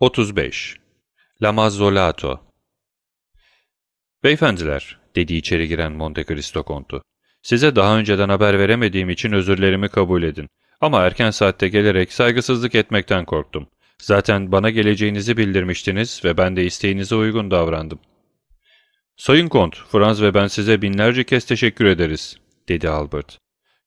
Otuz beş. Lamazzolato Beyefendiler, dedi içeri giren Monte Cristo kontu. Size daha önceden haber veremediğim için özürlerimi kabul edin. Ama erken saatte gelerek saygısızlık etmekten korktum. Zaten bana geleceğinizi bildirmiştiniz ve ben de isteğinize uygun davrandım. Sayın Kont, Franz ve ben size binlerce kez teşekkür ederiz, dedi Albert.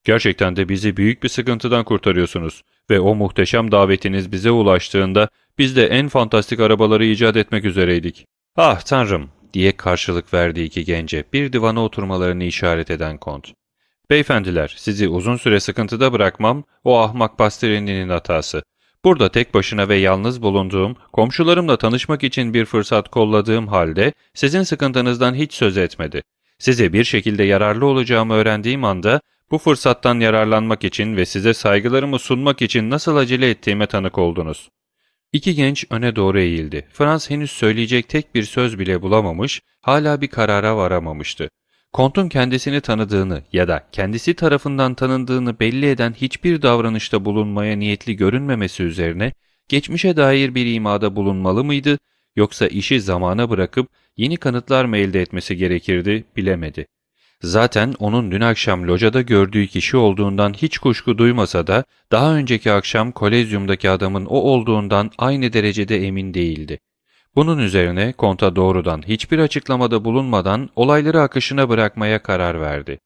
Gerçekten de bizi büyük bir sıkıntıdan kurtarıyorsunuz ve o muhteşem davetiniz bize ulaştığında biz de en fantastik arabaları icat etmek üzereydik. Ah tanrım, diye karşılık verdi iki gence bir divana oturmalarını işaret eden kont. Beyefendiler, sizi uzun süre sıkıntıda bırakmam o ahmak Pastirinli'nin hatası. Burada tek başına ve yalnız bulunduğum, komşularımla tanışmak için bir fırsat kolladığım halde sizin sıkıntınızdan hiç söz etmedi. Size bir şekilde yararlı olacağımı öğrendiğim anda bu fırsattan yararlanmak için ve size saygılarımı sunmak için nasıl acele ettiğime tanık oldunuz. İki genç öne doğru eğildi. Frans henüz söyleyecek tek bir söz bile bulamamış, hala bir karara varamamıştı. Kont'un kendisini tanıdığını ya da kendisi tarafından tanındığını belli eden hiçbir davranışta bulunmaya niyetli görünmemesi üzerine geçmişe dair bir imada bulunmalı mıydı yoksa işi zamana bırakıp yeni kanıtlar mı elde etmesi gerekirdi bilemedi. Zaten onun dün akşam locada gördüğü kişi olduğundan hiç kuşku duymasa da daha önceki akşam kolezyumdaki adamın o olduğundan aynı derecede emin değildi. Bunun üzerine konta doğrudan hiçbir açıklamada bulunmadan olayları akışına bırakmaya karar verdi.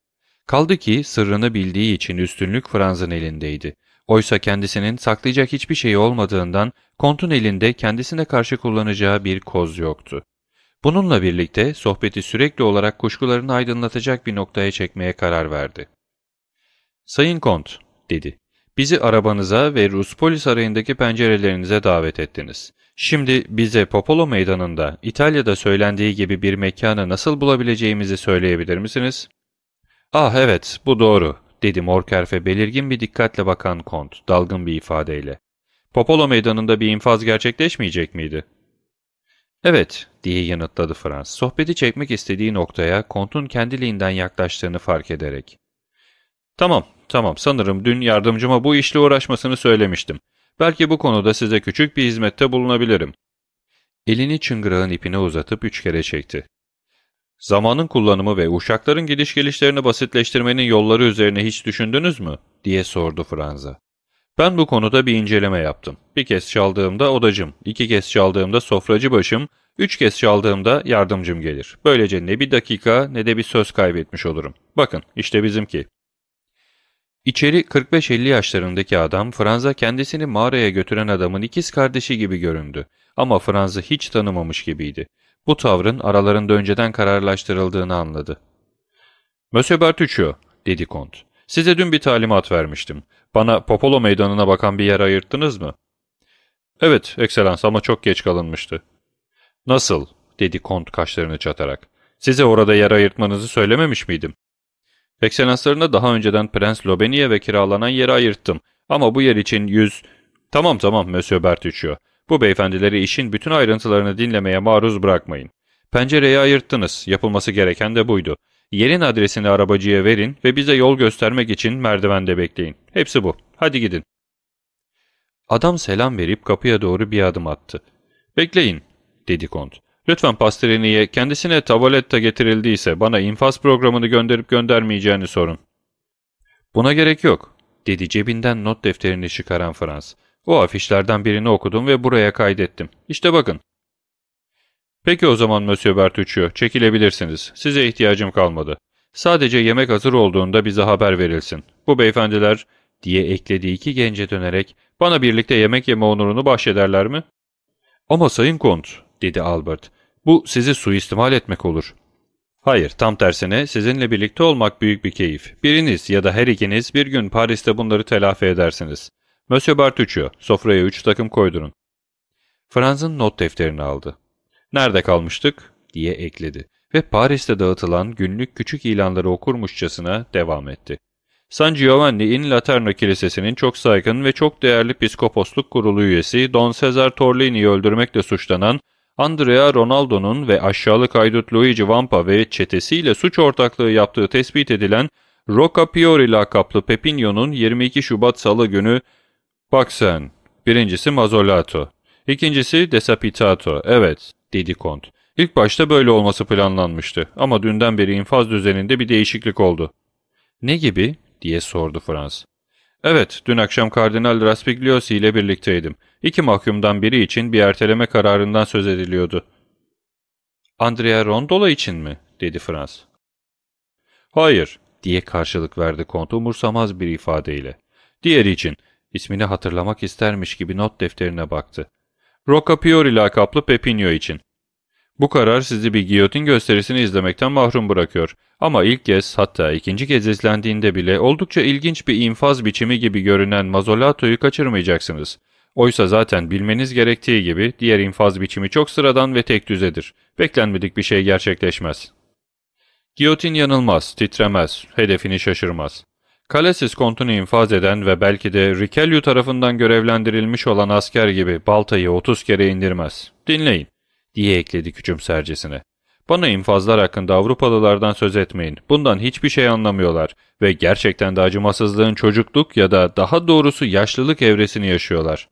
Kaldı ki sırrını bildiği için üstünlük Franz'ın elindeydi. Oysa kendisinin saklayacak hiçbir şey olmadığından kontun elinde kendisine karşı kullanacağı bir koz yoktu. Bununla birlikte sohbeti sürekli olarak kuşkularını aydınlatacak bir noktaya çekmeye karar verdi. ''Sayın Kont'' dedi. ''Bizi arabanıza ve Rus polis arayındaki pencerelerinize davet ettiniz. Şimdi bize Popolo meydanında İtalya'da söylendiği gibi bir mekanı nasıl bulabileceğimizi söyleyebilir misiniz?'' ''Ah evet, bu doğru.'' dedi Morkerfe belirgin bir dikkatle bakan Kont, dalgın bir ifadeyle. ''Popolo meydanında bir infaz gerçekleşmeyecek miydi?'' ''Evet'' diye yanıtladı Frans, sohbeti çekmek istediği noktaya Kont'un kendiliğinden yaklaştığını fark ederek. ''Tamam, tamam sanırım dün yardımcıma bu işle uğraşmasını söylemiştim. Belki bu konuda size küçük bir hizmette bulunabilirim.'' Elini çıngırağın ipine uzatıp üç kere çekti. ''Zamanın kullanımı ve uşakların gidiş gelişlerini basitleştirmenin yolları üzerine hiç düşündünüz mü?'' diye sordu Franz'a. Ben bu konuda bir inceleme yaptım. Bir kez çaldığımda odacım, iki kez çaldığımda sofracı başım, üç kez çaldığımda yardımcım gelir. Böylece ne bir dakika ne de bir söz kaybetmiş olurum. Bakın işte bizimki. İçeri 45-50 yaşlarındaki adam Franz'a kendisini mağaraya götüren adamın ikiz kardeşi gibi göründü. Ama Franz'ı hiç tanımamış gibiydi. Bu tavrın aralarında önceden kararlaştırıldığını anladı. ''Monsieur Bertuccio'' dedi kont. ''Size dün bir talimat vermiştim. Bana Popolo meydanına bakan bir yer ayırttınız mı? Evet, ekselans ama çok geç kalınmıştı. Nasıl? dedi kont kaşlarını çatarak. Size orada yer ayırtmanızı söylememiş miydim? Ekselanslarına daha önceden Prens Lobeni'ye ve kiralanan yeri ayırttım. Ama bu yer için yüz... Tamam tamam Monsieur Bertuccio. Bu beyefendileri işin bütün ayrıntılarını dinlemeye maruz bırakmayın. Pencereyi ayırttınız. Yapılması gereken de buydu. Yerin adresini arabacıya verin ve bize yol göstermek için merdivende bekleyin. Hepsi bu. Hadi gidin. Adam selam verip kapıya doğru bir adım attı. Bekleyin, dedi kont. Lütfen Pastrini'ye kendisine tavoletta getirildiyse bana infaz programını gönderip göndermeyeceğini sorun. Buna gerek yok, dedi cebinden not defterini çıkaran Frans. O afişlerden birini okudum ve buraya kaydettim. İşte bakın. Peki o zaman Monsieur Bertuccio, çekilebilirsiniz. Size ihtiyacım kalmadı. Sadece yemek hazır olduğunda bize haber verilsin. Bu beyefendiler, diye ekledi iki gence dönerek, bana birlikte yemek yeme onurunu bahşederler mi? Ama Sayın Kont, dedi Albert, bu sizi suistimal etmek olur. Hayır, tam tersine sizinle birlikte olmak büyük bir keyif. Biriniz ya da her ikiniz bir gün Paris'te bunları telafi edersiniz. Monsieur Bartuccio, sofraya üç takım koydurun. Franz'ın not defterini aldı. Nerede kalmıştık? diye ekledi ve Paris'te dağıtılan günlük küçük ilanları okurmuşçasına devam etti. San Giovanni in Laterno Kilisesi'nin çok saygın ve çok değerli piskoposluk kurulu üyesi Don Cesar Torlini'yi öldürmekle suçlanan Andrea Ronaldo'nun ve aşağılık haydut Luigi Vampa ve çetesiyle suç ortaklığı yaptığı tespit edilen Rocca Piori lakaplı Pepinio'nun 22 Şubat Salı günü ''Bak sen, birincisi Mazzolato, ikincisi Desapitato, evet'' dedi Kont. İlk başta böyle olması planlanmıştı ama dünden beri infaz düzeninde bir değişiklik oldu. ''Ne gibi?'' diye sordu Frans. ''Evet, dün akşam Kardinal Raspigliosi ile birlikteydim. İki mahkumdan biri için bir erteleme kararından söz ediliyordu.'' ''Andrea Rondola için mi?'' dedi Frans. ''Hayır, diye karşılık verdi kont umursamaz bir ifadeyle. Diğer için ismini hatırlamak istermiş gibi not defterine baktı. Roccapiori lakaplı Pepinio için. Bu karar sizi bir giyotin gösterisini izlemekten mahrum bırakıyor. Ama ilk kez hatta ikinci kez izlendiğinde bile oldukça ilginç bir infaz biçimi gibi görünen Mazzolato'yu kaçırmayacaksınız. Oysa zaten bilmeniz gerektiği gibi diğer infaz biçimi çok sıradan ve tek düzedir. Beklenmedik bir şey gerçekleşmez. Giyotin yanılmaz, titremez, hedefini şaşırmaz. Kalesiz kontunu infaz eden ve belki de Rikelyu tarafından görevlendirilmiş olan asker gibi baltayı 30 kere indirmez. Dinleyin, diye ekledi küçümsercesine. Bana infazlar hakkında Avrupalılardan söz etmeyin. Bundan hiçbir şey anlamıyorlar ve gerçekten de acımasızlığın çocukluk ya da daha doğrusu yaşlılık evresini yaşıyorlar.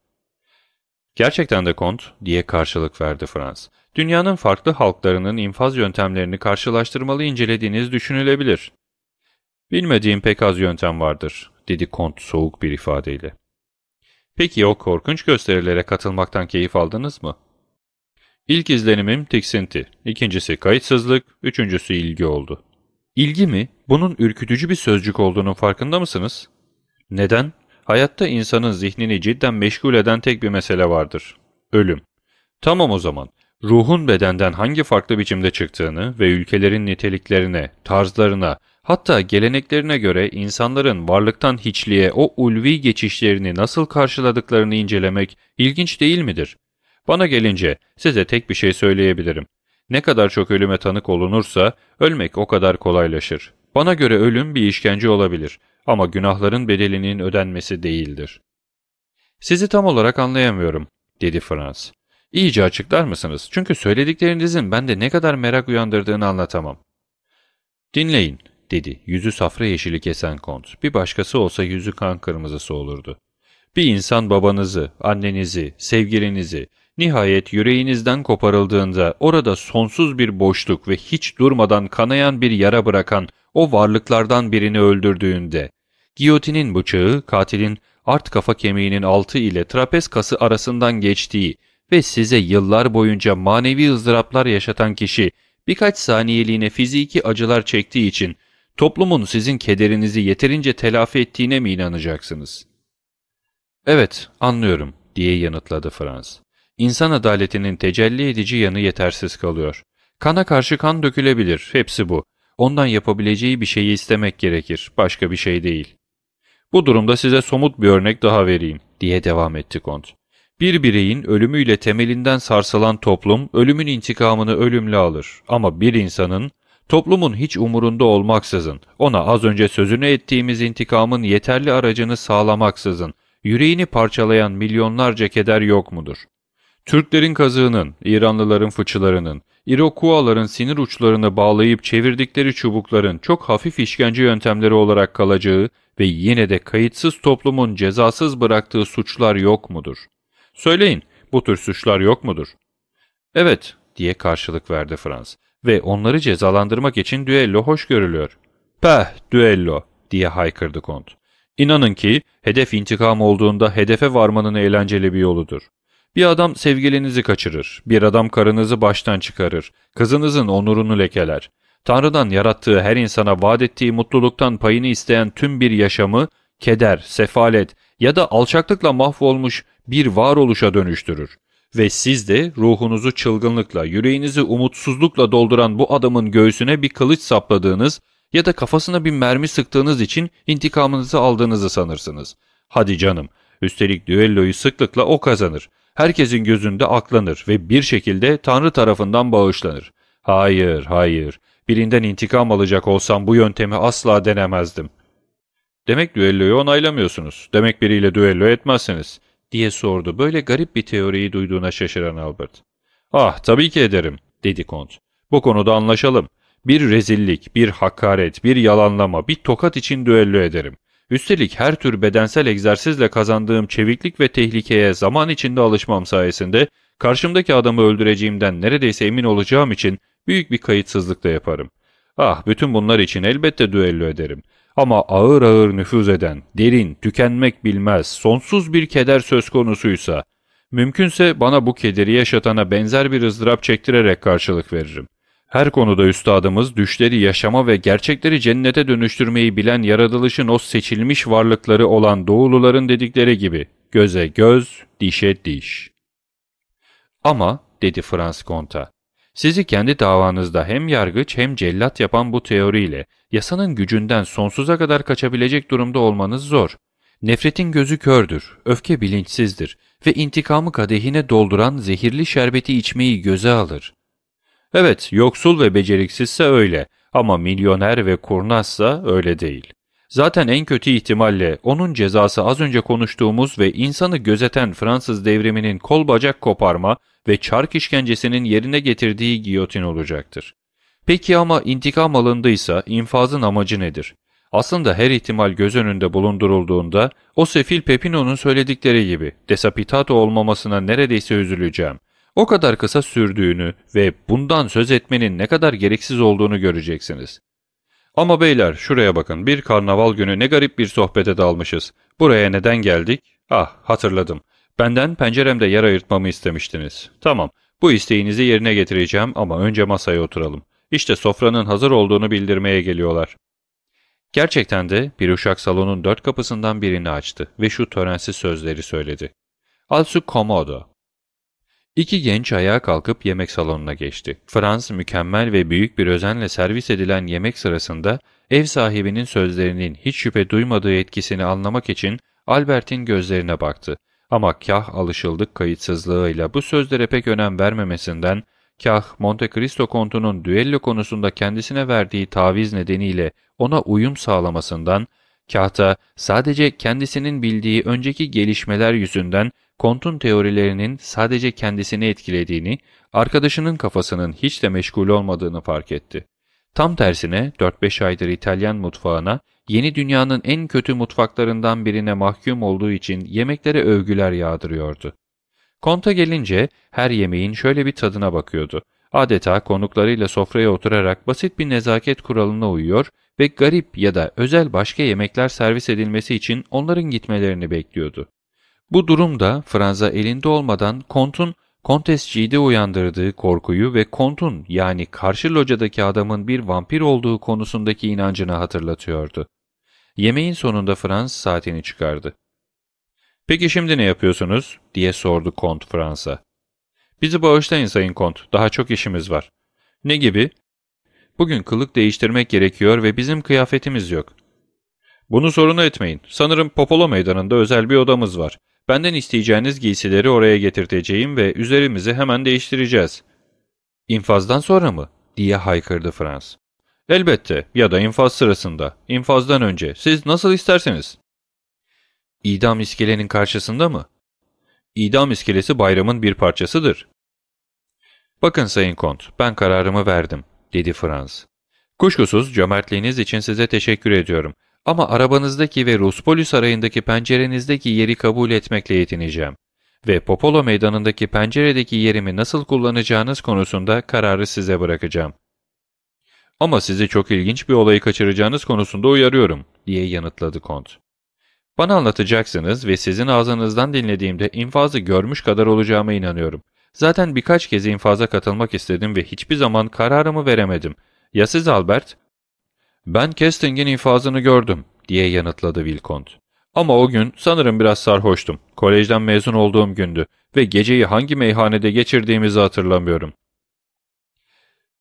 Gerçekten de kont, diye karşılık verdi Frans. Dünyanın farklı halklarının infaz yöntemlerini karşılaştırmalı incelediğiniz düşünülebilir. Bilmediğim pek az yöntem vardır, dedi kont soğuk bir ifadeyle. Peki o korkunç gösterilere katılmaktan keyif aldınız mı? İlk izlenimim tiksinti, ikincisi kayıtsızlık, üçüncüsü ilgi oldu. İlgi mi? Bunun ürkütücü bir sözcük olduğunun farkında mısınız? Neden? Hayatta insanın zihnini cidden meşgul eden tek bir mesele vardır. Ölüm. Tamam o zaman. Ruhun bedenden hangi farklı biçimde çıktığını ve ülkelerin niteliklerine, tarzlarına, hatta geleneklerine göre insanların varlıktan hiçliğe o ulvi geçişlerini nasıl karşıladıklarını incelemek ilginç değil midir? Bana gelince size tek bir şey söyleyebilirim. Ne kadar çok ölüme tanık olunursa ölmek o kadar kolaylaşır. Bana göre ölüm bir işkence olabilir ama günahların bedelinin ödenmesi değildir. Sizi tam olarak anlayamıyorum, dedi Frans. İyice açıklar mısınız? Çünkü söylediklerinizin bende ne kadar merak uyandırdığını anlatamam. Dinleyin, dedi yüzü safra yeşili kesen kont. Bir başkası olsa yüzü kan kırmızısı olurdu. Bir insan babanızı, annenizi, sevgilinizi, nihayet yüreğinizden koparıldığında orada sonsuz bir boşluk ve hiç durmadan kanayan bir yara bırakan o varlıklardan birini öldürdüğünde, giyotinin bıçağı katilin art kafa kemiğinin altı ile trapez kası arasından geçtiği ve size yıllar boyunca manevi ızdıraplar yaşatan kişi birkaç saniyeliğine fiziki acılar çektiği için toplumun sizin kederinizi yeterince telafi ettiğine mi inanacaksınız? Evet, anlıyorum, diye yanıtladı Frans. İnsan adaletinin tecelli edici yanı yetersiz kalıyor. Kana karşı kan dökülebilir, hepsi bu. Ondan yapabileceği bir şeyi istemek gerekir, başka bir şey değil. Bu durumda size somut bir örnek daha vereyim, diye devam etti Kont. Bir bireyin ölümüyle temelinden sarsılan toplum, ölümün intikamını ölümle alır. Ama bir insanın, toplumun hiç umurunda olmaksızın, ona az önce sözünü ettiğimiz intikamın yeterli aracını sağlamaksızın, yüreğini parçalayan milyonlarca keder yok mudur? Türklerin kazığının, İranlıların fıçılarının, İrokuaların sinir uçlarını bağlayıp çevirdikleri çubukların çok hafif işkence yöntemleri olarak kalacağı ve yine de kayıtsız toplumun cezasız bıraktığı suçlar yok mudur? Söyleyin, bu tür suçlar yok mudur? Evet, diye karşılık verdi Frans ve onları cezalandırmak için düello hoş görülüyor. Peh, düello, diye haykırdı Kont. İnanın ki hedef intikam olduğunda hedefe varmanın eğlenceli bir yoludur. Bir adam sevgilinizi kaçırır, bir adam karınızı baştan çıkarır, kızınızın onurunu lekeler. Tanrı'dan yarattığı her insana vaat ettiği mutluluktan payını isteyen tüm bir yaşamı, keder, sefalet ya da alçaklıkla mahvolmuş bir varoluşa dönüştürür. Ve siz de ruhunuzu çılgınlıkla, yüreğinizi umutsuzlukla dolduran bu adamın göğsüne bir kılıç sapladığınız ya da kafasına bir mermi sıktığınız için intikamınızı aldığınızı sanırsınız. Hadi canım, Üstelik düelloyu sıklıkla o kazanır. Herkesin gözünde aklanır ve bir şekilde Tanrı tarafından bağışlanır. Hayır, hayır. Birinden intikam alacak olsam bu yöntemi asla denemezdim. Demek düelloyu onaylamıyorsunuz. Demek biriyle düello etmezsiniz diye sordu. Böyle garip bir teoriyi duyduğuna şaşıran Albert. Ah tabii ki ederim dedi Kont. Bu konuda anlaşalım. Bir rezillik, bir hakaret, bir yalanlama, bir tokat için düello ederim. Üstelik her tür bedensel egzersizle kazandığım çeviklik ve tehlikeye zaman içinde alışmam sayesinde karşımdaki adamı öldüreceğimden neredeyse emin olacağım için büyük bir kayıtsızlık da yaparım. Ah bütün bunlar için elbette düello ederim. Ama ağır ağır nüfuz eden, derin, tükenmek bilmez, sonsuz bir keder söz konusuysa, mümkünse bana bu kederi yaşatana benzer bir ızdırap çektirerek karşılık veririm. Her konuda üstadımız düşleri yaşama ve gerçekleri cennete dönüştürmeyi bilen yaratılışın o seçilmiş varlıkları olan doğuluların dedikleri gibi göze göz, dişe diş. Ama, dedi Frans Konta, sizi kendi davanızda hem yargıç hem cellat yapan bu teoriyle yasanın gücünden sonsuza kadar kaçabilecek durumda olmanız zor. Nefretin gözü kördür, öfke bilinçsizdir ve intikamı kadehine dolduran zehirli şerbeti içmeyi göze alır. Evet, yoksul ve beceriksizse öyle ama milyoner ve kurnazsa öyle değil. Zaten en kötü ihtimalle onun cezası az önce konuştuğumuz ve insanı gözeten Fransız devriminin kol bacak koparma ve çark işkencesinin yerine getirdiği giyotin olacaktır. Peki ama intikam alındıysa infazın amacı nedir? Aslında her ihtimal göz önünde bulundurulduğunda o sefil Pepino'nun söyledikleri gibi desapitato olmamasına neredeyse üzüleceğim. O kadar kısa sürdüğünü ve bundan söz etmenin ne kadar gereksiz olduğunu göreceksiniz. Ama beyler şuraya bakın bir karnaval günü ne garip bir sohbete dalmışız. Buraya neden geldik? Ah hatırladım. Benden penceremde yer ayırtmamı istemiştiniz. Tamam bu isteğinizi yerine getireceğim ama önce masaya oturalım. İşte sofranın hazır olduğunu bildirmeye geliyorlar. Gerçekten de bir uşak salonun dört kapısından birini açtı ve şu törensiz sözleri söyledi. Al su comodo. İki genç ayağa kalkıp yemek salonuna geçti. Franz mükemmel ve büyük bir özenle servis edilen yemek sırasında ev sahibinin sözlerinin hiç şüphe duymadığı etkisini anlamak için Albert'in gözlerine baktı. Ama kah alışıldık kayıtsızlığıyla bu sözlere pek önem vermemesinden, kah Monte Cristo kontunun düello konusunda kendisine verdiği taviz nedeniyle ona uyum sağlamasından, kah da sadece kendisinin bildiği önceki gelişmeler yüzünden kontun teorilerinin sadece kendisini etkilediğini, arkadaşının kafasının hiç de meşgul olmadığını fark etti. Tam tersine 4-5 aydır İtalyan mutfağına, yeni dünyanın en kötü mutfaklarından birine mahkum olduğu için yemeklere övgüler yağdırıyordu. Konta gelince her yemeğin şöyle bir tadına bakıyordu. Adeta konuklarıyla sofraya oturarak basit bir nezaket kuralına uyuyor ve garip ya da özel başka yemekler servis edilmesi için onların gitmelerini bekliyordu. Bu durumda Franza elinde olmadan Kont'un Kontes G'de uyandırdığı korkuyu ve Kont'un yani karşı locadaki adamın bir vampir olduğu konusundaki inancını hatırlatıyordu. Yemeğin sonunda Frans saatini çıkardı. ''Peki şimdi ne yapıyorsunuz?'' diye sordu Kont Fransa. ''Bizi bağışlayın Sayın Kont, daha çok işimiz var.'' ''Ne gibi?'' ''Bugün kılık değiştirmek gerekiyor ve bizim kıyafetimiz yok.'' ''Bunu sorunu etmeyin. Sanırım Popolo Meydanı'nda özel bir odamız var. Benden isteyeceğiniz giysileri oraya getirteceğim ve üzerimizi hemen değiştireceğiz. İnfazdan sonra mı? diye haykırdı Frans. Elbette ya da infaz sırasında, infazdan önce. Siz nasıl isterseniz. İdam iskelenin karşısında mı? İdam iskelesi bayramın bir parçasıdır. Bakın Sayın Kont, ben kararımı verdim, dedi Frans. Kuşkusuz cömertliğiniz için size teşekkür ediyorum. Ama arabanızdaki ve Ruspoli Sarayı'ndaki pencerenizdeki yeri kabul etmekle yetineceğim. Ve Popolo Meydanı'ndaki penceredeki yerimi nasıl kullanacağınız konusunda kararı size bırakacağım. Ama sizi çok ilginç bir olayı kaçıracağınız konusunda uyarıyorum, diye yanıtladı Kont. Bana anlatacaksınız ve sizin ağzınızdan dinlediğimde infazı görmüş kadar olacağıma inanıyorum. Zaten birkaç kez infaza katılmak istedim ve hiçbir zaman kararımı veremedim. Ya siz Albert? ''Ben Kesting'in infazını gördüm.'' diye yanıtladı Wilcont. ''Ama o gün sanırım biraz sarhoştum. Kolejden mezun olduğum gündü ve geceyi hangi meyhanede geçirdiğimizi hatırlamıyorum.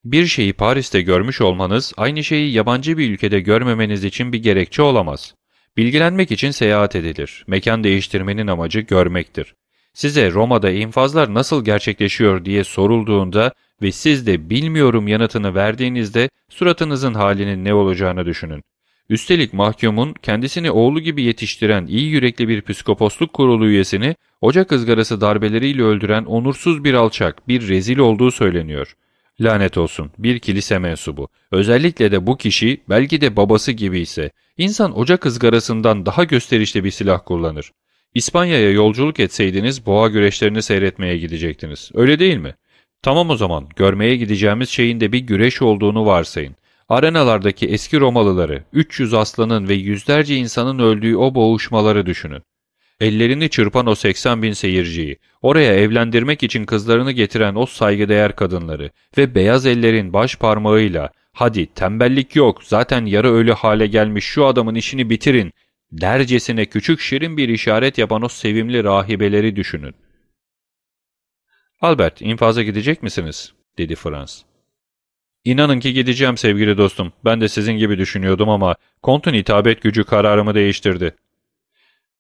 Bir şeyi Paris'te görmüş olmanız aynı şeyi yabancı bir ülkede görmemeniz için bir gerekçe olamaz. Bilgilenmek için seyahat edilir. Mekan değiştirmenin amacı görmektir. Size Roma'da infazlar nasıl gerçekleşiyor diye sorulduğunda ve siz de bilmiyorum yanıtını verdiğinizde suratınızın halinin ne olacağını düşünün. Üstelik mahkumun kendisini oğlu gibi yetiştiren iyi yürekli bir psikoposluk kurulu üyesini ocak ızgarası darbeleriyle öldüren onursuz bir alçak, bir rezil olduğu söyleniyor. Lanet olsun bir kilise mensubu. Özellikle de bu kişi belki de babası gibi ise insan ocak ızgarasından daha gösterişli bir silah kullanır. İspanya'ya yolculuk etseydiniz boğa güreşlerini seyretmeye gidecektiniz. Öyle değil mi? Tamam o zaman görmeye gideceğimiz şeyin de bir güreş olduğunu varsayın. Arenalardaki eski Romalıları, 300 aslanın ve yüzlerce insanın öldüğü o boğuşmaları düşünün. Ellerini çırpan o 80 bin seyirciyi, oraya evlendirmek için kızlarını getiren o saygıdeğer kadınları ve beyaz ellerin baş parmağıyla hadi tembellik yok zaten yarı ölü hale gelmiş şu adamın işini bitirin dercesine küçük şirin bir işaret yapan o sevimli rahibeleri düşünün. Albert, infaza gidecek misiniz? dedi Frans. İnanın ki gideceğim sevgili dostum. Ben de sizin gibi düşünüyordum ama kontun hitabet gücü kararımı değiştirdi.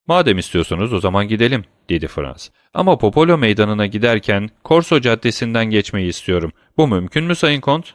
Madem istiyorsunuz o zaman gidelim, dedi Frans. Ama Popolo meydanına giderken Korso caddesinden geçmeyi istiyorum. Bu mümkün mü Sayın Kont?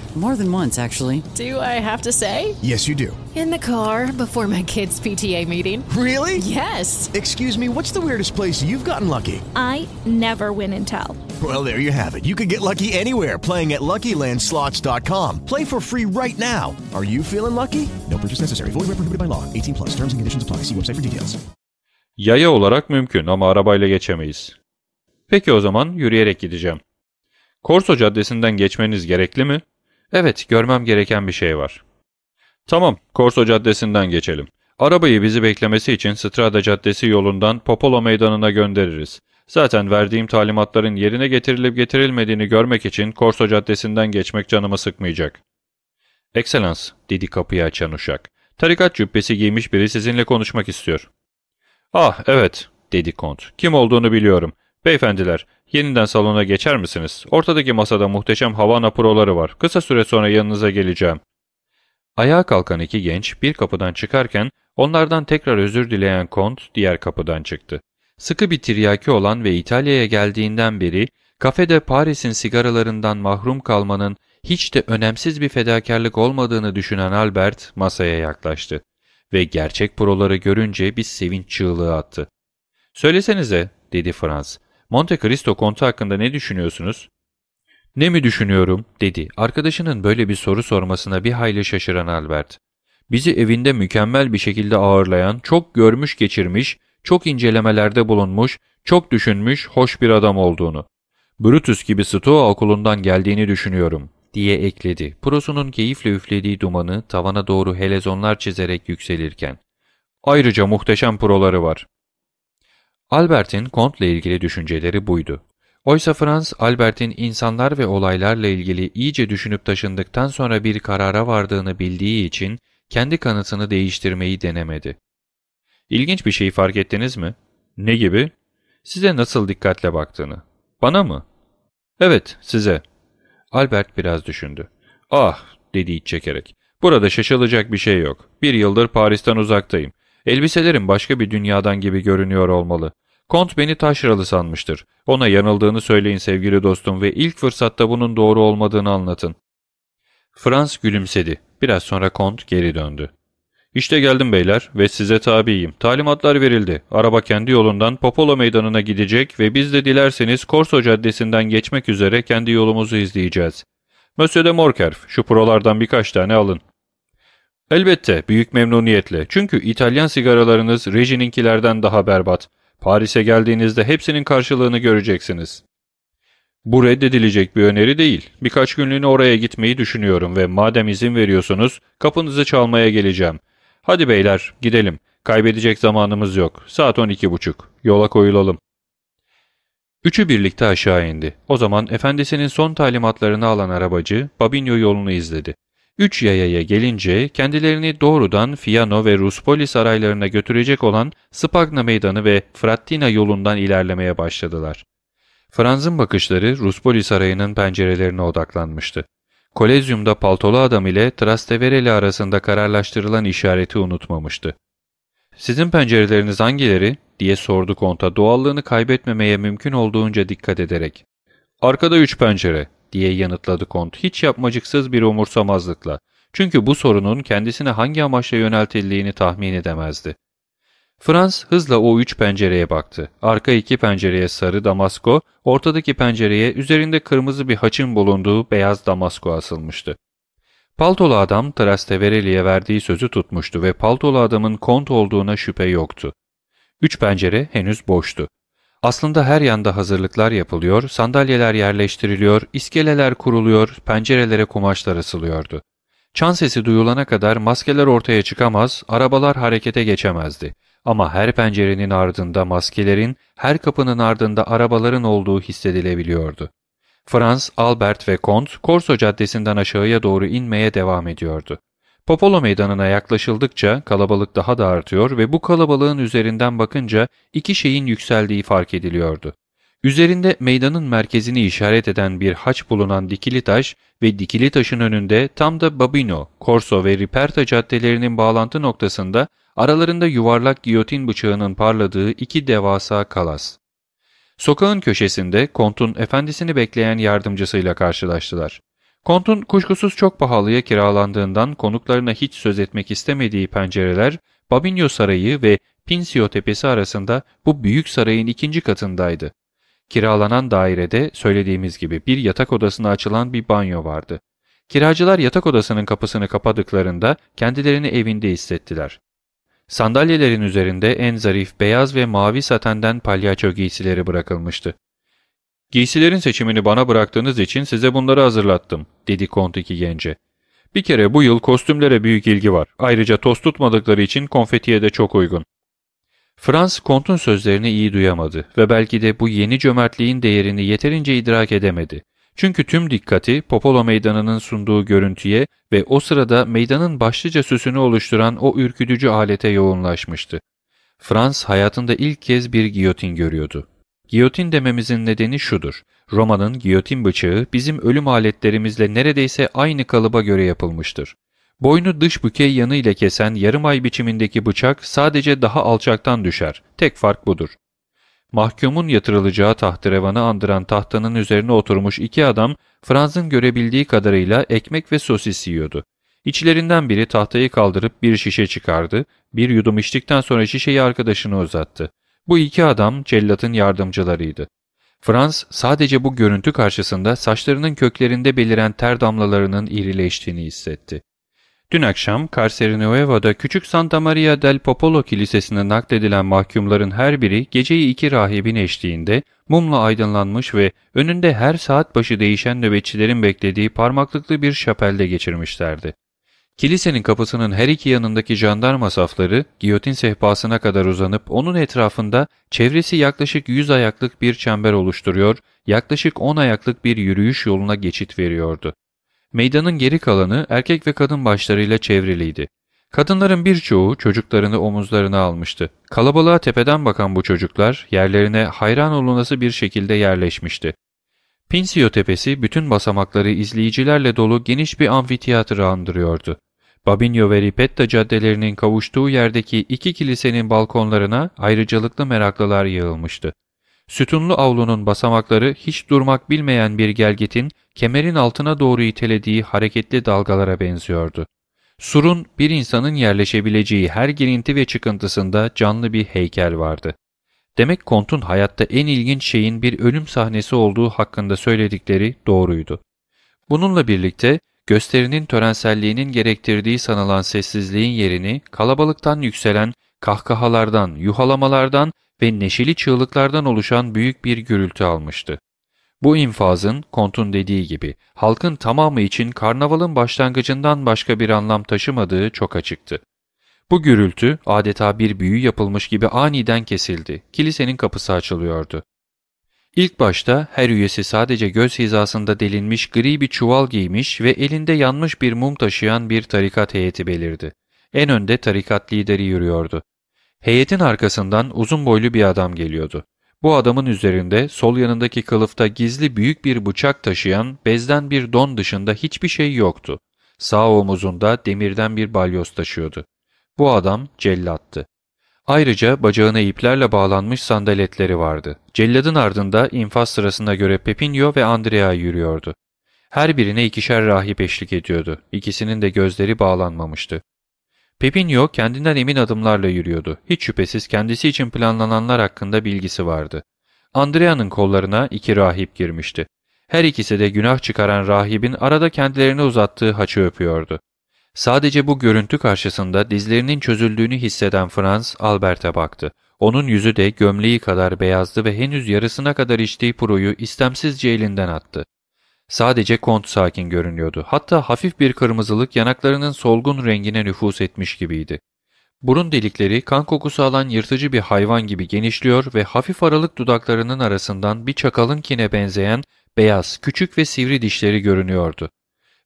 More than once, actually. Do I have to say? Yes, you do. In the car before my kids' PTA meeting. Really? Yes. Excuse me, what's the weirdest place you've gotten lucky? I never win and tell. Well, there you have it. You can get lucky anywhere playing at LuckyLandSlots.com. Play for free right now. Are you feeling lucky? No purchase necessary. Void where prohibited by law. 18 plus. Terms and conditions apply. See website for details. Yaya olarak mümkün ama arabayla geçemeyiz. Peki o zaman yürüyerek gideceğim. Korso Caddesi'nden geçmeniz gerekli mi? Evet, görmem gereken bir şey var. Tamam, Korso Caddesi'nden geçelim. Arabayı bizi beklemesi için Strada Caddesi yolundan Popolo Meydanı'na göndeririz. Zaten verdiğim talimatların yerine getirilip getirilmediğini görmek için Korso Caddesi'nden geçmek canımı sıkmayacak. Excellence, dedi kapıyı açan uşak. Tarikat cübbesi giymiş biri sizinle konuşmak istiyor. Ah, evet, dedi kont. Kim olduğunu biliyorum. Beyefendiler, yeniden salona geçer misiniz? Ortadaki masada muhteşem Havana proları var. Kısa süre sonra yanınıza geleceğim. Ayağa kalkan iki genç bir kapıdan çıkarken onlardan tekrar özür dileyen kont diğer kapıdan çıktı. Sıkı bir tiryaki olan ve İtalya'ya geldiğinden beri kafede Paris'in sigaralarından mahrum kalmanın hiç de önemsiz bir fedakarlık olmadığını düşünen Albert masaya yaklaştı ve gerçek proları görünce bir sevinç çığlığı attı. ''Söylesenize'' dedi Frans. ''Monte Cristo kontu hakkında ne düşünüyorsunuz?'' ''Ne mi düşünüyorum?'' dedi. Arkadaşının böyle bir soru sormasına bir hayli şaşıran Albert. Bizi evinde mükemmel bir şekilde ağırlayan, çok görmüş geçirmiş, çok incelemelerde bulunmuş, çok düşünmüş, hoş bir adam olduğunu. Brutus gibi Stoa okulundan geldiğini düşünüyorum, diye ekledi. Prosunun keyifle üflediği dumanı tavana doğru helezonlar çizerek yükselirken. Ayrıca muhteşem proları var. Albert'in Comte'la ilgili düşünceleri buydu. Oysa Frans, Albert'in insanlar ve olaylarla ilgili iyice düşünüp taşındıktan sonra bir karara vardığını bildiği için kendi kanıtını değiştirmeyi denemedi. İlginç bir şeyi fark ettiniz mi? Ne gibi? Size nasıl dikkatle baktığını. Bana mı? Evet, size. Albert biraz düşündü. Ah, dedi iç çekerek. Burada şaşılacak bir şey yok. Bir yıldır Paris'ten uzaktayım. Elbiselerim başka bir dünyadan gibi görünüyor olmalı. Kont beni taşralı sanmıştır. Ona yanıldığını söyleyin sevgili dostum ve ilk fırsatta bunun doğru olmadığını anlatın. Frans gülümsedi. Biraz sonra Kont geri döndü. İşte geldim beyler ve size tabiyim. Talimatlar verildi. Araba kendi yolundan Popolo meydanına gidecek ve biz de dilerseniz Korso caddesinden geçmek üzere kendi yolumuzu izleyeceğiz. Monsieur de Morkerf, şu prolardan birkaç tane alın. Elbette, büyük memnuniyetle. Çünkü İtalyan sigaralarınız rejininkilerden daha berbat. Paris'e geldiğinizde hepsinin karşılığını göreceksiniz. Bu reddedilecek bir öneri değil. Birkaç günlüğüne oraya gitmeyi düşünüyorum ve madem izin veriyorsunuz kapınızı çalmaya geleceğim. Hadi beyler gidelim. Kaybedecek zamanımız yok. Saat 12.30. Yola koyulalım. Üçü birlikte aşağı indi. O zaman efendisinin son talimatlarını alan arabacı Babinyo yolunu izledi. Üç yayaya gelince kendilerini doğrudan Fiano ve Ruspoli saraylarına götürecek olan Spagna Meydanı ve Frattina yolundan ilerlemeye başladılar. Franz'ın bakışları Ruspoli sarayının pencerelerine odaklanmıştı. Kolezyumda paltolu adam ile Trastevereli arasında kararlaştırılan işareti unutmamıştı. ''Sizin pencereleriniz hangileri?'' diye sordu konta doğallığını kaybetmemeye mümkün olduğunca dikkat ederek. ''Arkada üç pencere.'' Diye yanıtladı kont hiç yapmacıksız bir umursamazlıkla. Çünkü bu sorunun kendisine hangi amaçla yöneltildiğini tahmin edemezdi. Frans hızla o üç pencereye baktı. Arka iki pencereye sarı damasko, ortadaki pencereye üzerinde kırmızı bir haçın bulunduğu beyaz damasko asılmıştı. Paltolu adam Trastevereli'ye verdiği sözü tutmuştu ve paltolu adamın kont olduğuna şüphe yoktu. Üç pencere henüz boştu. Aslında her yanda hazırlıklar yapılıyor, sandalyeler yerleştiriliyor, iskeleler kuruluyor, pencerelere kumaşlar asılıyordu. Çan sesi duyulana kadar maskeler ortaya çıkamaz, arabalar harekete geçemezdi. Ama her pencerenin ardında maskelerin, her kapının ardında arabaların olduğu hissedilebiliyordu. Frans, Albert ve Kont, Korso Caddesi'nden aşağıya doğru inmeye devam ediyordu. Popolo meydanına yaklaşıldıkça kalabalık daha da artıyor ve bu kalabalığın üzerinden bakınca iki şeyin yükseldiği fark ediliyordu. Üzerinde meydanın merkezini işaret eden bir haç bulunan dikili taş ve dikili taşın önünde tam da Babino, Corso ve Riperta caddelerinin bağlantı noktasında aralarında yuvarlak giyotin bıçağının parladığı iki devasa kalas. Sokağın köşesinde kontun efendisini bekleyen yardımcısıyla karşılaştılar. Kontun kuşkusuz çok pahalıya kiralandığından konuklarına hiç söz etmek istemediği pencereler, Babinyo Sarayı ve Pinsio Tepesi arasında bu büyük sarayın ikinci katındaydı. Kiralanan dairede söylediğimiz gibi bir yatak odasına açılan bir banyo vardı. Kiracılar yatak odasının kapısını kapadıklarında kendilerini evinde hissettiler. Sandalyelerin üzerinde en zarif beyaz ve mavi satenden palyaço giysileri bırakılmıştı. Giysilerin seçimini bana bıraktığınız için size bunları hazırlattım, dedi Kont iki gence. Bir kere bu yıl kostümlere büyük ilgi var. Ayrıca toz tutmadıkları için konfetiye de çok uygun. Frans, Kont'un sözlerini iyi duyamadı ve belki de bu yeni cömertliğin değerini yeterince idrak edemedi. Çünkü tüm dikkati Popolo Meydanı'nın sunduğu görüntüye ve o sırada meydanın başlıca süsünü oluşturan o ürkütücü alete yoğunlaşmıştı. Frans hayatında ilk kez bir giyotin görüyordu. Giyotin dememizin nedeni şudur. Roma'nın giyotin bıçağı bizim ölüm aletlerimizle neredeyse aynı kalıba göre yapılmıştır. Boynu dış bükey yanı ile kesen yarım ay biçimindeki bıçak sadece daha alçaktan düşer. Tek fark budur. Mahkumun yatırılacağı tahterevanı andıran tahtanın üzerine oturmuş iki adam Franz'ın görebildiği kadarıyla ekmek ve sosis yiyordu. İçlerinden biri tahtayı kaldırıp bir şişe çıkardı, bir yudum içtikten sonra şişeyi arkadaşına uzattı. Bu iki adam cellatın yardımcılarıydı. Franz sadece bu görüntü karşısında saçlarının köklerinde beliren ter damlalarının irileştiğini hissetti. Dün akşam Carcerinueva'da Küçük Santa Maria del Popolo Kilisesi'ne nakledilen mahkumların her biri geceyi iki rahibin eşliğinde mumla aydınlanmış ve önünde her saat başı değişen nöbetçilerin beklediği parmaklıklı bir şapelde geçirmişlerdi. Kilisenin kapısının her iki yanındaki jandarma safları giyotin sehpasına kadar uzanıp onun etrafında çevresi yaklaşık 100 ayaklık bir çember oluşturuyor, yaklaşık 10 ayaklık bir yürüyüş yoluna geçit veriyordu. Meydanın geri kalanı erkek ve kadın başlarıyla çevriliydi. Kadınların birçoğu çocuklarını omuzlarına almıştı. Kalabalığa tepeden bakan bu çocuklar yerlerine hayran olunası bir şekilde yerleşmişti. Pinsio tepesi bütün basamakları izleyicilerle dolu geniş bir amfiteyatro andırıyordu. Babinyo ve Ripetta caddelerinin kavuştuğu yerdeki iki kilisenin balkonlarına ayrıcalıklı meraklılar yığılmıştı. Sütunlu avlunun basamakları hiç durmak bilmeyen bir gelgitin kemerin altına doğru itelediği hareketli dalgalara benziyordu. Surun bir insanın yerleşebileceği her girinti ve çıkıntısında canlı bir heykel vardı. Demek Kont'un hayatta en ilginç şeyin bir ölüm sahnesi olduğu hakkında söyledikleri doğruydu. Bununla birlikte gösterinin törenselliğinin gerektirdiği sanılan sessizliğin yerini kalabalıktan yükselen kahkahalardan, yuhalamalardan ve neşeli çığlıklardan oluşan büyük bir gürültü almıştı. Bu infazın, Kont'un dediği gibi, halkın tamamı için karnavalın başlangıcından başka bir anlam taşımadığı çok açıktı. Bu gürültü adeta bir büyü yapılmış gibi aniden kesildi. Kilisenin kapısı açılıyordu. İlk başta her üyesi sadece göz hizasında delinmiş gri bir çuval giymiş ve elinde yanmış bir mum taşıyan bir tarikat heyeti belirdi. En önde tarikat lideri yürüyordu. Heyetin arkasından uzun boylu bir adam geliyordu. Bu adamın üzerinde sol yanındaki kılıfta gizli büyük bir bıçak taşıyan bezden bir don dışında hiçbir şey yoktu. Sağ omuzunda demirden bir balyoz taşıyordu. Bu adam cellattı. Ayrıca bacağına iplerle bağlanmış sandaletleri vardı. Celladın ardında infaz sırasına göre Pepinho ve Andrea yürüyordu. Her birine ikişer rahip eşlik ediyordu. İkisinin de gözleri bağlanmamıştı. Pepinho kendinden emin adımlarla yürüyordu. Hiç şüphesiz kendisi için planlananlar hakkında bilgisi vardı. Andrea'nın kollarına iki rahip girmişti. Her ikisi de günah çıkaran rahibin arada kendilerine uzattığı haçı öpüyordu. Sadece bu görüntü karşısında dizlerinin çözüldüğünü hisseden Franz, Albert'e baktı. Onun yüzü de gömleği kadar beyazdı ve henüz yarısına kadar içtiği puroyu istemsizce elinden attı. Sadece kont sakin görünüyordu. Hatta hafif bir kırmızılık yanaklarının solgun rengine nüfus etmiş gibiydi. Burun delikleri kan kokusu alan yırtıcı bir hayvan gibi genişliyor ve hafif aralık dudaklarının arasından bir çakalın kine benzeyen beyaz, küçük ve sivri dişleri görünüyordu.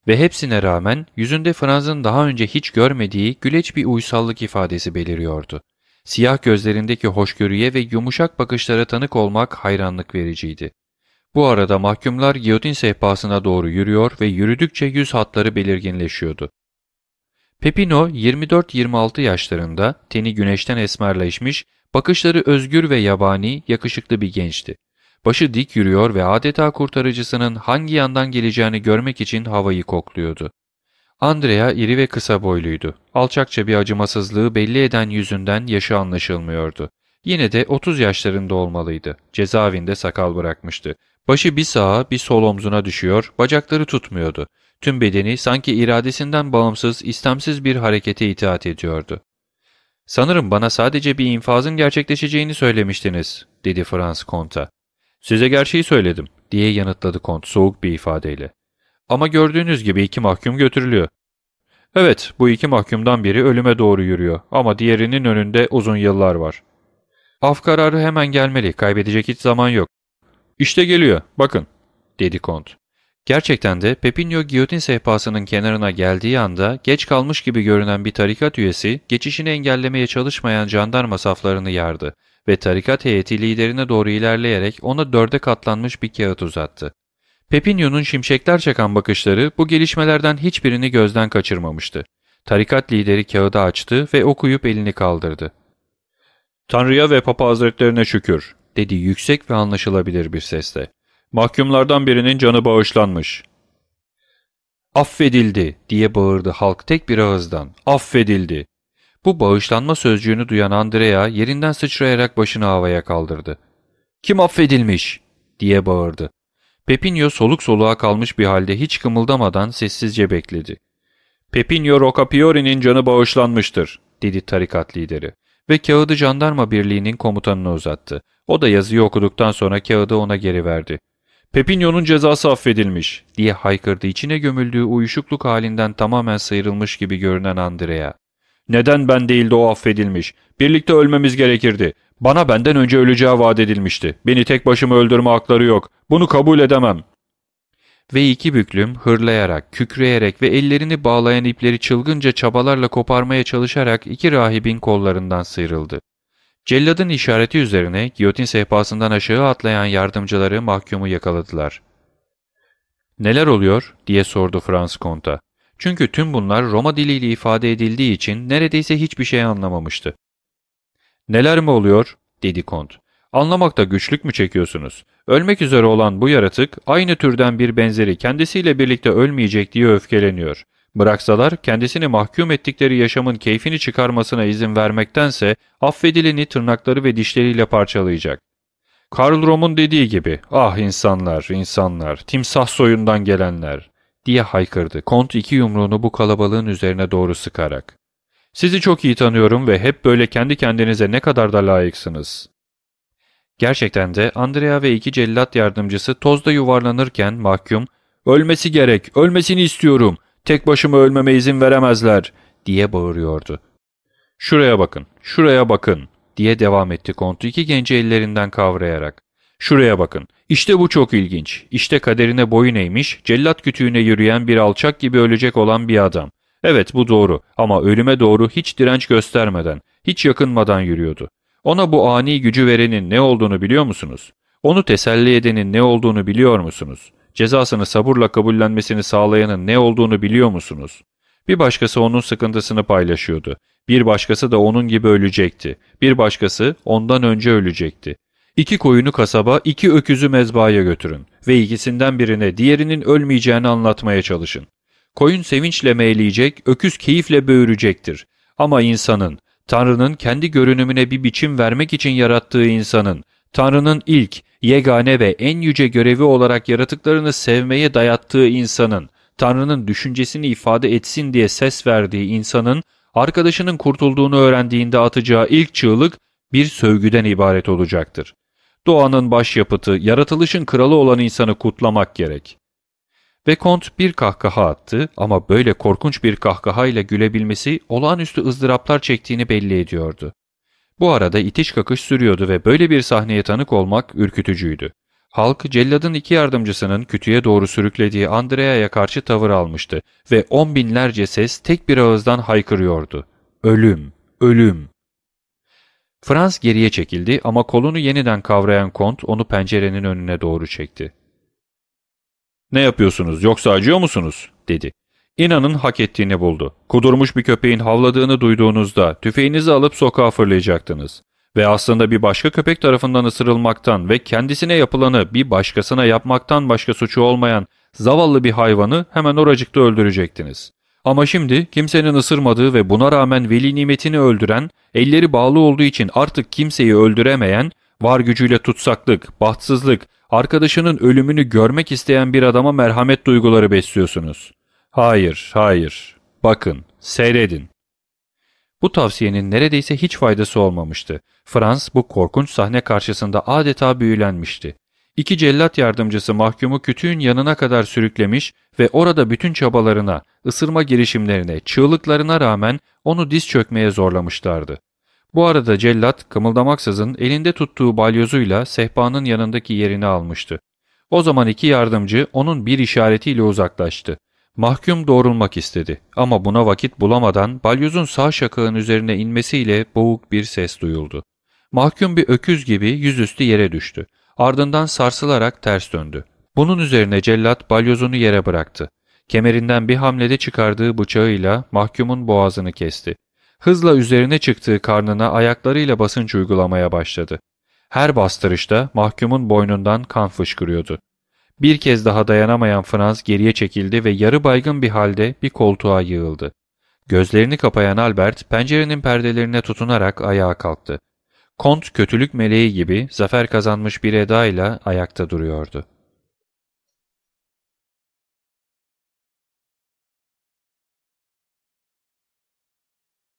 Ve hepsine rağmen yüzünde Franz'ın daha önce hiç görmediği güleç bir uysallık ifadesi beliriyordu. Siyah gözlerindeki hoşgörüye ve yumuşak bakışlara tanık olmak hayranlık vericiydi. Bu arada mahkumlar giyotin sehpasına doğru yürüyor ve yürüdükçe yüz hatları belirginleşiyordu. Pepino 24-26 yaşlarında, teni güneşten esmerleşmiş, bakışları özgür ve yabani, yakışıklı bir gençti. Başı dik yürüyor ve adeta kurtarıcısının hangi yandan geleceğini görmek için havayı kokluyordu. Andrea iri ve kısa boyluydu. Alçakça bir acımasızlığı belli eden yüzünden yaşı anlaşılmıyordu. Yine de 30 yaşlarında olmalıydı. Cezaevinde sakal bırakmıştı. Başı bir sağa bir sol omzuna düşüyor, bacakları tutmuyordu. Tüm bedeni sanki iradesinden bağımsız, istemsiz bir harekete itaat ediyordu. ''Sanırım bana sadece bir infazın gerçekleşeceğini söylemiştiniz.'' dedi Frans Kont'a. ''Size gerçeği söyledim.'' diye yanıtladı Kont soğuk bir ifadeyle. ''Ama gördüğünüz gibi iki mahkum götürülüyor.'' ''Evet, bu iki mahkumdan biri ölüme doğru yürüyor ama diğerinin önünde uzun yıllar var.'' ''Af kararı hemen gelmeli, kaybedecek hiç zaman yok.'' ''İşte geliyor, bakın.'' dedi Kont. Gerçekten de Pepinho giyotin sehpasının kenarına geldiği anda geç kalmış gibi görünen bir tarikat üyesi geçişini engellemeye çalışmayan jandarma saflarını yardı ve tarikat heyeti liderine doğru ilerleyerek ona dörde katlanmış bir kağıt uzattı. Pepinho'nun şimşekler çakan bakışları bu gelişmelerden hiçbirini gözden kaçırmamıştı. Tarikat lideri kağıdı açtı ve okuyup elini kaldırdı. ''Tanrı'ya ve Papa Hazretlerine şükür.'' dedi yüksek ve anlaşılabilir bir sesle. Mahkumlardan birinin canı bağışlanmış. Affedildi diye bağırdı halk tek bir ağızdan. Affedildi. Bu bağışlanma sözcüğünü duyan Andrea yerinden sıçrayarak başını havaya kaldırdı. Kim affedilmiş diye bağırdı. Pepinho soluk soluğa kalmış bir halde hiç kımıldamadan sessizce bekledi. Pepinho Rocapiori'nin canı bağışlanmıştır dedi tarikat lideri ve kağıdı jandarma birliğinin komutanına uzattı. O da yazıyı okuduktan sonra kağıdı ona geri verdi. Pepinyo'nun cezası affedilmiş diye haykırdı içine gömüldüğü uyuşukluk halinden tamamen sıyrılmış gibi görünen Andrea. Neden ben değil de o affedilmiş? Birlikte ölmemiz gerekirdi. Bana benden önce öleceği vaat edilmişti. Beni tek başıma öldürme hakları yok. Bunu kabul edemem. Ve iki büklüm hırlayarak, kükreyerek ve ellerini bağlayan ipleri çılgınca çabalarla koparmaya çalışarak iki rahibin kollarından sıyrıldı. Celladın işareti üzerine giyotin sehpasından aşağı atlayan yardımcıları mahkumu yakaladılar. ''Neler oluyor?'' diye sordu Frans Konta. Çünkü tüm bunlar Roma diliyle ifade edildiği için neredeyse hiçbir şey anlamamıştı. ''Neler mi oluyor?'' dedi Kont. ''Anlamakta güçlük mü çekiyorsunuz? Ölmek üzere olan bu yaratık aynı türden bir benzeri kendisiyle birlikte ölmeyecek diye öfkeleniyor. Bıraksalar kendisini mahkum ettikleri yaşamın keyfini çıkarmasına izin vermektense affedileni tırnakları ve dişleriyle parçalayacak. Karl Rom'un dediği gibi ah insanlar insanlar timsah soyundan gelenler diye haykırdı Kont iki yumruğunu bu kalabalığın üzerine doğru sıkarak. Sizi çok iyi tanıyorum ve hep böyle kendi kendinize ne kadar da layıksınız. Gerçekten de Andrea ve iki cellat yardımcısı tozda yuvarlanırken mahkum ''Ölmesi gerek, ölmesini istiyorum, tek başıma ölmeme izin veremezler.'' diye bağırıyordu. ''Şuraya bakın, şuraya bakın.'' diye devam etti kontu iki genci ellerinden kavrayarak. ''Şuraya bakın, işte bu çok ilginç. İşte kaderine boyun eğmiş, cellat kütüğüne yürüyen bir alçak gibi ölecek olan bir adam. Evet bu doğru ama ölüme doğru hiç direnç göstermeden, hiç yakınmadan yürüyordu. Ona bu ani gücü verenin ne olduğunu biliyor musunuz? Onu teselli edenin ne olduğunu biliyor musunuz? Cezasını sabırla kabullenmesini sağlayanın ne olduğunu biliyor musunuz? Bir başkası onun sıkıntısını paylaşıyordu. Bir başkası da onun gibi ölecekti. Bir başkası ondan önce ölecekti. İki koyunu kasaba, iki öküzü mezbahaya götürün ve ikisinden birine diğerinin ölmeyeceğini anlatmaya çalışın. Koyun sevinçle meyleyecek, öküz keyifle böğürecektir. Ama insanın, Tanrı'nın kendi görünümüne bir biçim vermek için yarattığı insanın, Tanrı'nın ilk, yegane ve en yüce görevi olarak yaratıklarını sevmeye dayattığı insanın, Tanrı'nın düşüncesini ifade etsin diye ses verdiği insanın, arkadaşının kurtulduğunu öğrendiğinde atacağı ilk çığlık bir sövgüden ibaret olacaktır. Doğanın başyapıtı, yaratılışın kralı olan insanı kutlamak gerek. Ve Kont bir kahkaha attı ama böyle korkunç bir kahkahayla gülebilmesi olağanüstü ızdıraplar çektiğini belli ediyordu. Bu arada itiş kakış sürüyordu ve böyle bir sahneye tanık olmak ürkütücüydü. Halk celladın iki yardımcısının kütüye doğru sürüklediği Andrea'ya karşı tavır almıştı ve on binlerce ses tek bir ağızdan haykırıyordu. Ölüm, ölüm. Frans geriye çekildi ama kolunu yeniden kavrayan kont onu pencerenin önüne doğru çekti. ''Ne yapıyorsunuz yoksa acıyor musunuz?'' dedi. İnanın hak ettiğini buldu. Kudurmuş bir köpeğin havladığını duyduğunuzda tüfeğinizi alıp sokağa fırlayacaktınız. Ve aslında bir başka köpek tarafından ısırılmaktan ve kendisine yapılanı bir başkasına yapmaktan başka suçu olmayan zavallı bir hayvanı hemen oracıkta öldürecektiniz. Ama şimdi kimsenin ısırmadığı ve buna rağmen veli nimetini öldüren, elleri bağlı olduğu için artık kimseyi öldüremeyen, var gücüyle tutsaklık, bahtsızlık, arkadaşının ölümünü görmek isteyen bir adama merhamet duyguları besliyorsunuz. Hayır, hayır. Bakın, seyredin. Bu tavsiyenin neredeyse hiç faydası olmamıştı. Frans bu korkunç sahne karşısında adeta büyülenmişti. İki cellat yardımcısı mahkumu kütüğün yanına kadar sürüklemiş ve orada bütün çabalarına, ısırma girişimlerine, çığlıklarına rağmen onu diz çökmeye zorlamışlardı. Bu arada cellat kımıldamaksızın elinde tuttuğu balyozuyla sehpanın yanındaki yerini almıştı. O zaman iki yardımcı onun bir işaretiyle uzaklaştı. Mahkum doğrulmak istedi ama buna vakit bulamadan balyozun sağ şakağın üzerine inmesiyle boğuk bir ses duyuldu. Mahkum bir öküz gibi yüzüstü yere düştü. Ardından sarsılarak ters döndü. Bunun üzerine cellat balyozunu yere bıraktı. Kemerinden bir hamlede çıkardığı bıçağıyla mahkumun boğazını kesti. Hızla üzerine çıktığı karnına ayaklarıyla basınç uygulamaya başladı. Her bastırışta mahkumun boynundan kan fışkırıyordu. Bir kez daha dayanamayan Frans geriye çekildi ve yarı baygın bir halde bir koltuğa yığıldı. Gözlerini kapayan Albert pencerenin perdelerine tutunarak ayağa kalktı. Kont kötülük meleği gibi zafer kazanmış bir edayla ayakta duruyordu.